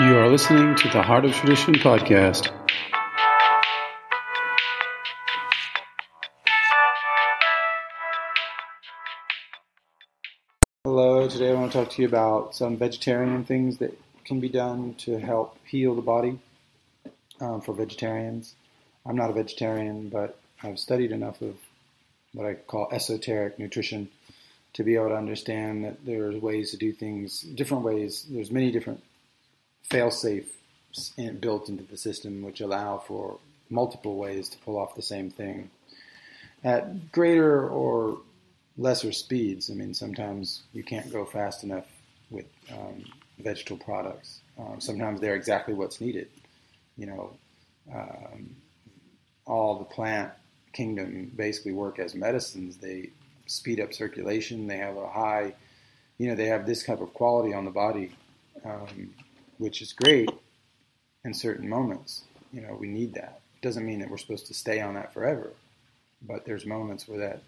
You are listening to the Heart of Tradition podcast. Hello, today I want to talk to you about some vegetarian things that can be done to help heal the body um, for vegetarians. I'm not a vegetarian, but I've studied enough of what I call esoteric nutrition to be able to understand that there's ways to do things different ways. There's many different fail-safe built into the system, which allow for multiple ways to pull off the same thing at greater or lesser speeds. I mean, sometimes you can't go fast enough with um, vegetable products. Um, sometimes they're exactly what's needed. You know, um, all the plant kingdom basically work as medicines. They speed up circulation. They have a high, you know, they have this type of quality on the body, um, which is great in certain moments. You know, we need that. It doesn't mean that we're supposed to stay on that forever, but there's moments where that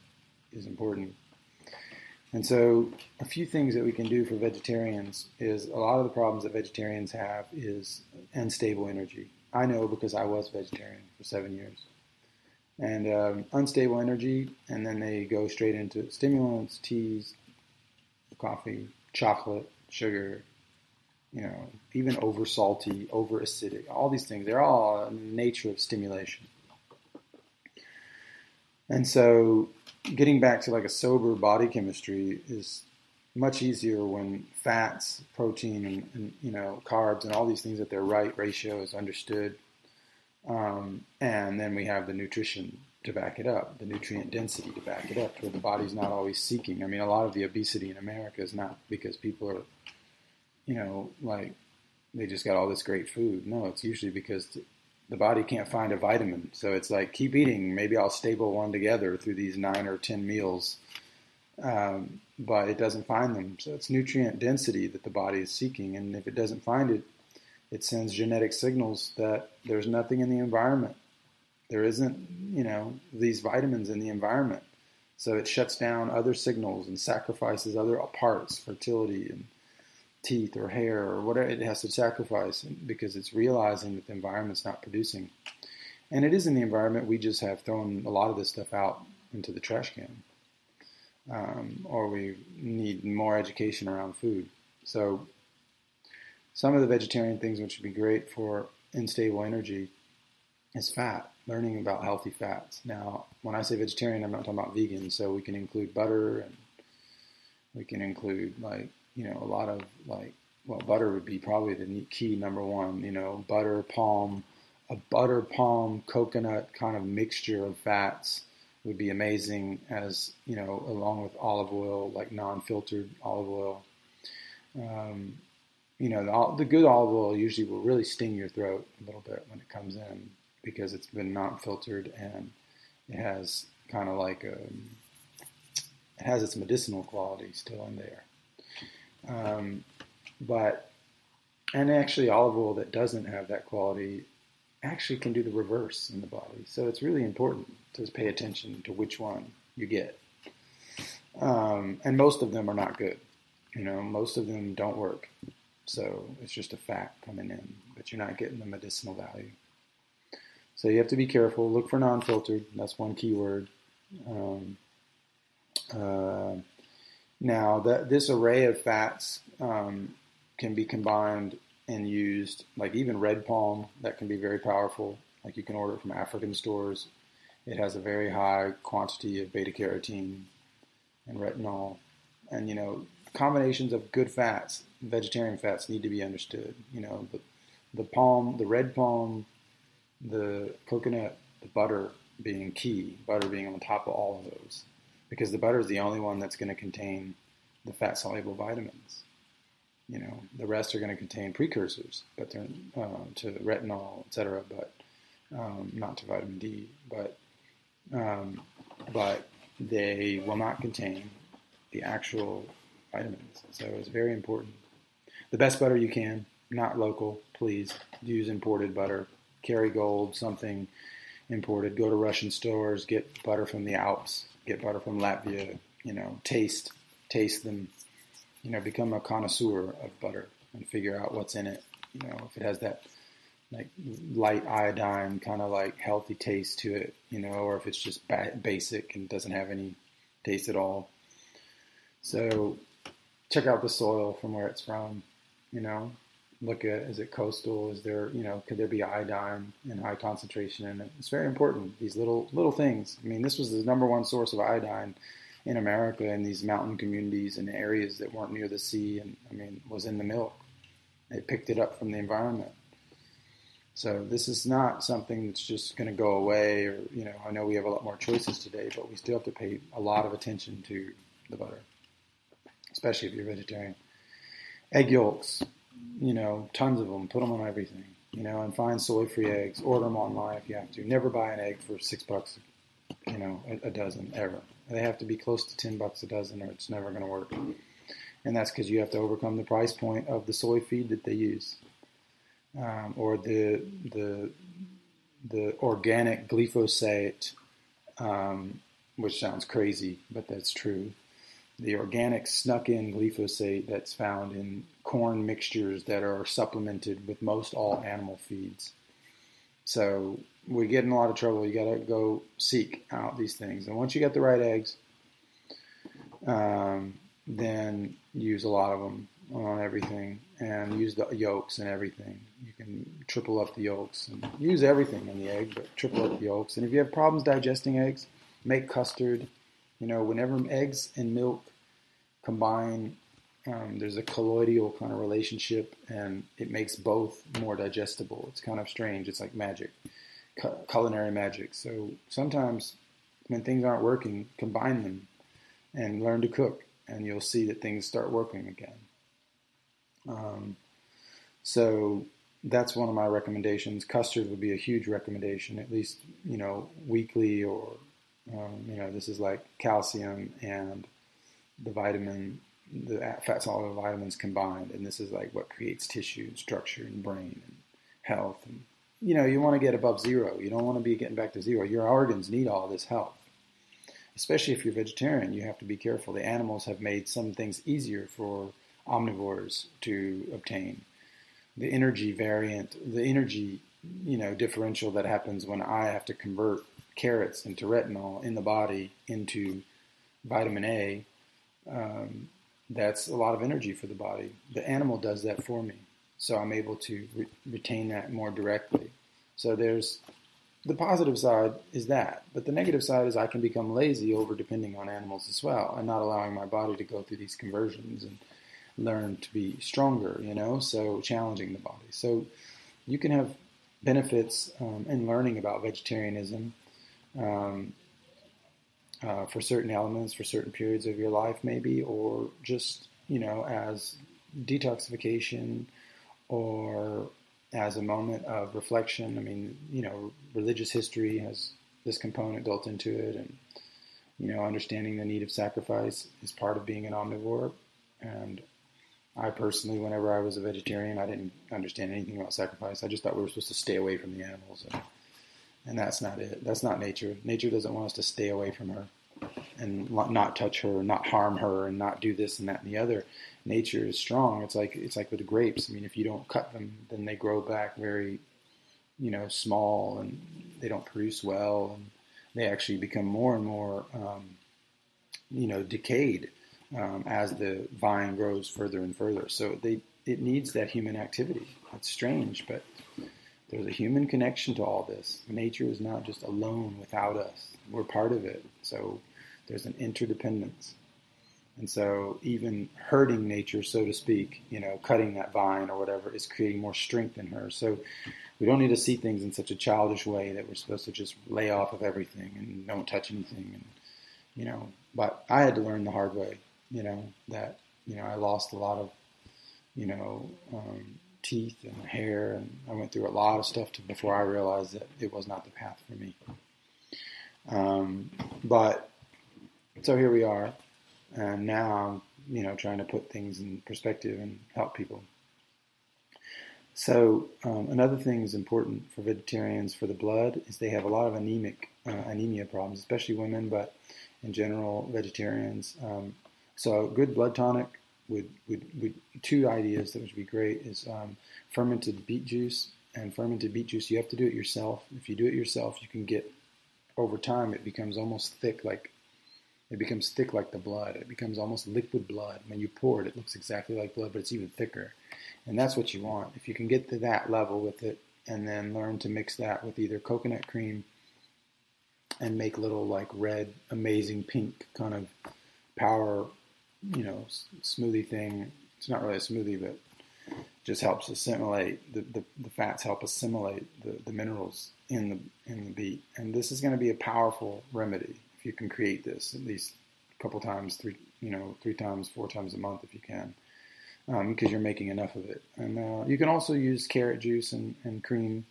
is important. And so, a few things that we can do for vegetarians is a lot of the problems that vegetarians have is unstable energy. I know because I was vegetarian for seven years and um, unstable energy, and then they go straight into stimulants, teas, coffee, chocolate, sugar, you know, even over salty, over acidic, all these things. They're all a nature of stimulation. And so, getting back to like a sober body chemistry is much easier when fats, protein, and, and you know carbs and all these things at their right ratio is understood um, and then we have the nutrition to back it up, the nutrient density to back it up, where the body's not always seeking. I mean, a lot of the obesity in America is not because people are, you know, like they just got all this great food. No, it's usually because the body can't find a vitamin. So it's like, keep eating. Maybe I'll stable one together through these nine or ten meals. Um, but it doesn't find them. So it's nutrient density that the body is seeking. And if it doesn't find it, it sends genetic signals that there's nothing in the environment. There isn't, you know, these vitamins in the environment. So it shuts down other signals and sacrifices other parts, fertility and teeth or hair or whatever it has to sacrifice because it's realizing that the environment's not producing. And it is in the environment. We just have thrown a lot of this stuff out into the trash can. Um, or we need more education around food. So some of the vegetarian things which would be great for unstable energy is fat, learning about healthy fats. Now, when I say vegetarian, I'm not talking about vegan, so we can include butter and we can include like, you know, a lot of like, well, butter would be probably the key number one, you know, butter, palm, a butter, palm, coconut kind of mixture of fats would be amazing as, you know, along with olive oil, like non-filtered olive oil. Um, you know, the, the good olive oil usually will really sting your throat a little bit when it comes in because it's been not filtered and it has kind of like a, it has its medicinal quality still in there. Um, but, and actually olive oil that doesn't have that quality actually can do the reverse in the body. So it's really important to pay attention to which one you get. Um, and most of them are not good. You know, most of them don't work. So it's just a fact coming in, but you're not getting the medicinal value. So you have to be careful. Look for non-filtered. That's one keyword. Um, uh, now, that this array of fats um, can be combined and used, like even red palm, that can be very powerful. Like you can order it from African stores. It has a very high quantity of beta carotene and retinol. And you know, combinations of good fats, vegetarian fats, need to be understood. You know, the the palm, the red palm, the coconut, the butter being key. Butter being on the top of all of those, because the butter is the only one that's going to contain the fat soluble vitamins. You know, the rest are going to contain precursors, but they're uh, to retinol, etc. But um, not to vitamin D. But um, but they will not contain the actual vitamins. So it's very important. The best butter you can, not local, please. Use imported butter. Kerrygold, something imported. Go to Russian stores, get butter from the Alps, get butter from Latvia, you know, taste, taste them, you know, become a connoisseur of butter and figure out what's in it you know, if it has that like light iodine kind of like healthy taste to it, you know, or if it's just ba- basic and doesn't have any taste at all. So check out the soil from where it's from, you know, look at is it coastal? Is there, you know, could there be iodine in high concentration in it? It's very important. These little little things. I mean, this was the number one source of iodine in America in these mountain communities and areas that weren't near the sea, and I mean, was in the milk. They picked it up from the environment. So this is not something that's just going to go away. Or you know, I know we have a lot more choices today, but we still have to pay a lot of attention to the butter, especially if you're vegetarian. Egg yolks you know, tons of them. Put them on everything, you know, and find soy-free eggs. Order them online if you have to. Never buy an egg for six bucks, you know, a, a dozen ever. They have to be close to ten bucks a dozen, or it's never going to work. And that's because you have to overcome the price point of the soy feed that they use, um, or the the the organic glyphosate, um, which sounds crazy, but that's true the organic snuck in glyphosate that's found in corn mixtures that are supplemented with most all animal feeds. So we get in a lot of trouble. You got to go seek out these things. And once you get the right eggs, um, then use a lot of them on everything and use the yolks and everything. You can triple up the yolks and use everything in the egg, but triple up the yolks. And if you have problems digesting eggs, make custard. You know, whenever eggs and milk combine. Um, there's a colloidal kind of relationship, and it makes both more digestible. It's kind of strange. It's like magic, cu- culinary magic. So sometimes when things aren't working, combine them and learn to cook, and you'll see that things start working again. Um, so that's one of my recommendations. Custard would be a huge recommendation, at least you know weekly or um, you know this is like calcium and the vitamin, the fat soluble vitamins combined, and this is like what creates tissue and structure and brain and health. And you know, you want to get above zero. You don't want to be getting back to zero. Your organs need all this health. Especially if you're vegetarian, you have to be careful. The animals have made some things easier for omnivores to obtain. The energy variant, the energy, you know, differential that happens when I have to convert carrots into retinol in the body into vitamin A um, that's a lot of energy for the body. The animal does that for me, so I'm able to re- retain that more directly. So there's the positive side is that, but the negative side is I can become lazy over depending on animals as well, and not allowing my body to go through these conversions and learn to be stronger. You know, so challenging the body. So you can have benefits um, in learning about vegetarianism. Um, uh, for certain elements, for certain periods of your life, maybe, or just you know as detoxification or as a moment of reflection. I mean, you know, religious history has this component built into it, and you know, understanding the need of sacrifice is part of being an omnivore. And I personally, whenever I was a vegetarian, I didn't understand anything about sacrifice. I just thought we were supposed to stay away from the animals. And, and that's not it. That's not nature. Nature doesn't want us to stay away from her and not touch her, not harm her, and not do this and that and the other. Nature is strong. It's like it's like with the grapes. I mean, if you don't cut them, then they grow back very, you know, small, and they don't produce well, and they actually become more and more, um, you know, decayed um, as the vine grows further and further. So they it needs that human activity. It's strange, but there's a human connection to all this. Nature is not just alone without us. We're part of it. So there's an interdependence. And so even hurting nature, so to speak, you know, cutting that vine or whatever is creating more strength in her. So we don't need to see things in such a childish way that we're supposed to just lay off of everything and don't touch anything. And, you know, but I had to learn the hard way, you know, that, you know, I lost a lot of, you know, um, teeth and hair, and I went through a lot of stuff to, before I realized that it was not the path for me. Um, but so here we are, and now I'm, you know, trying to put things in perspective and help people. So um, another thing is important for vegetarians for the blood is they have a lot of anemic uh, anemia problems, especially women, but in general vegetarians. Um, so good blood tonic two ideas that would be great is um, fermented beet juice and fermented beet juice. You have to do it yourself. If you do it yourself, you can get over time it becomes almost thick like it becomes thick like the blood. It becomes almost liquid blood. When you pour it, it looks exactly like blood, but it's even thicker. And that's what you want. If you can get to that level with it and then learn to mix that with either coconut cream and make little like red, amazing pink kind of power, you know, smoothie thing. It's not really a smoothie, but just helps assimilate the, the, the fats help assimilate the, the minerals in the in the beet. And this is going to be a powerful remedy if you can create this at least a couple times, three you know, three times, four times a month if you can, because um, you're making enough of it. And uh, you can also use carrot juice and, and cream,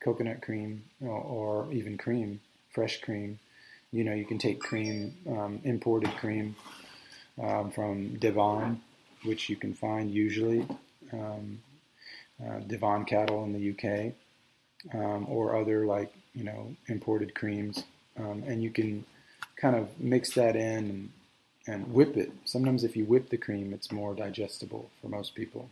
coconut cream, or, or, even cream, fresh cream. You know, you can take cream, um, imported cream um, from Devon, which you can find usually um, uh, Devon cattle in the UK, um, or other like you know imported creams, um, and you can kind of mix that in and, and whip it. Sometimes if you whip the cream, it's more digestible for most people.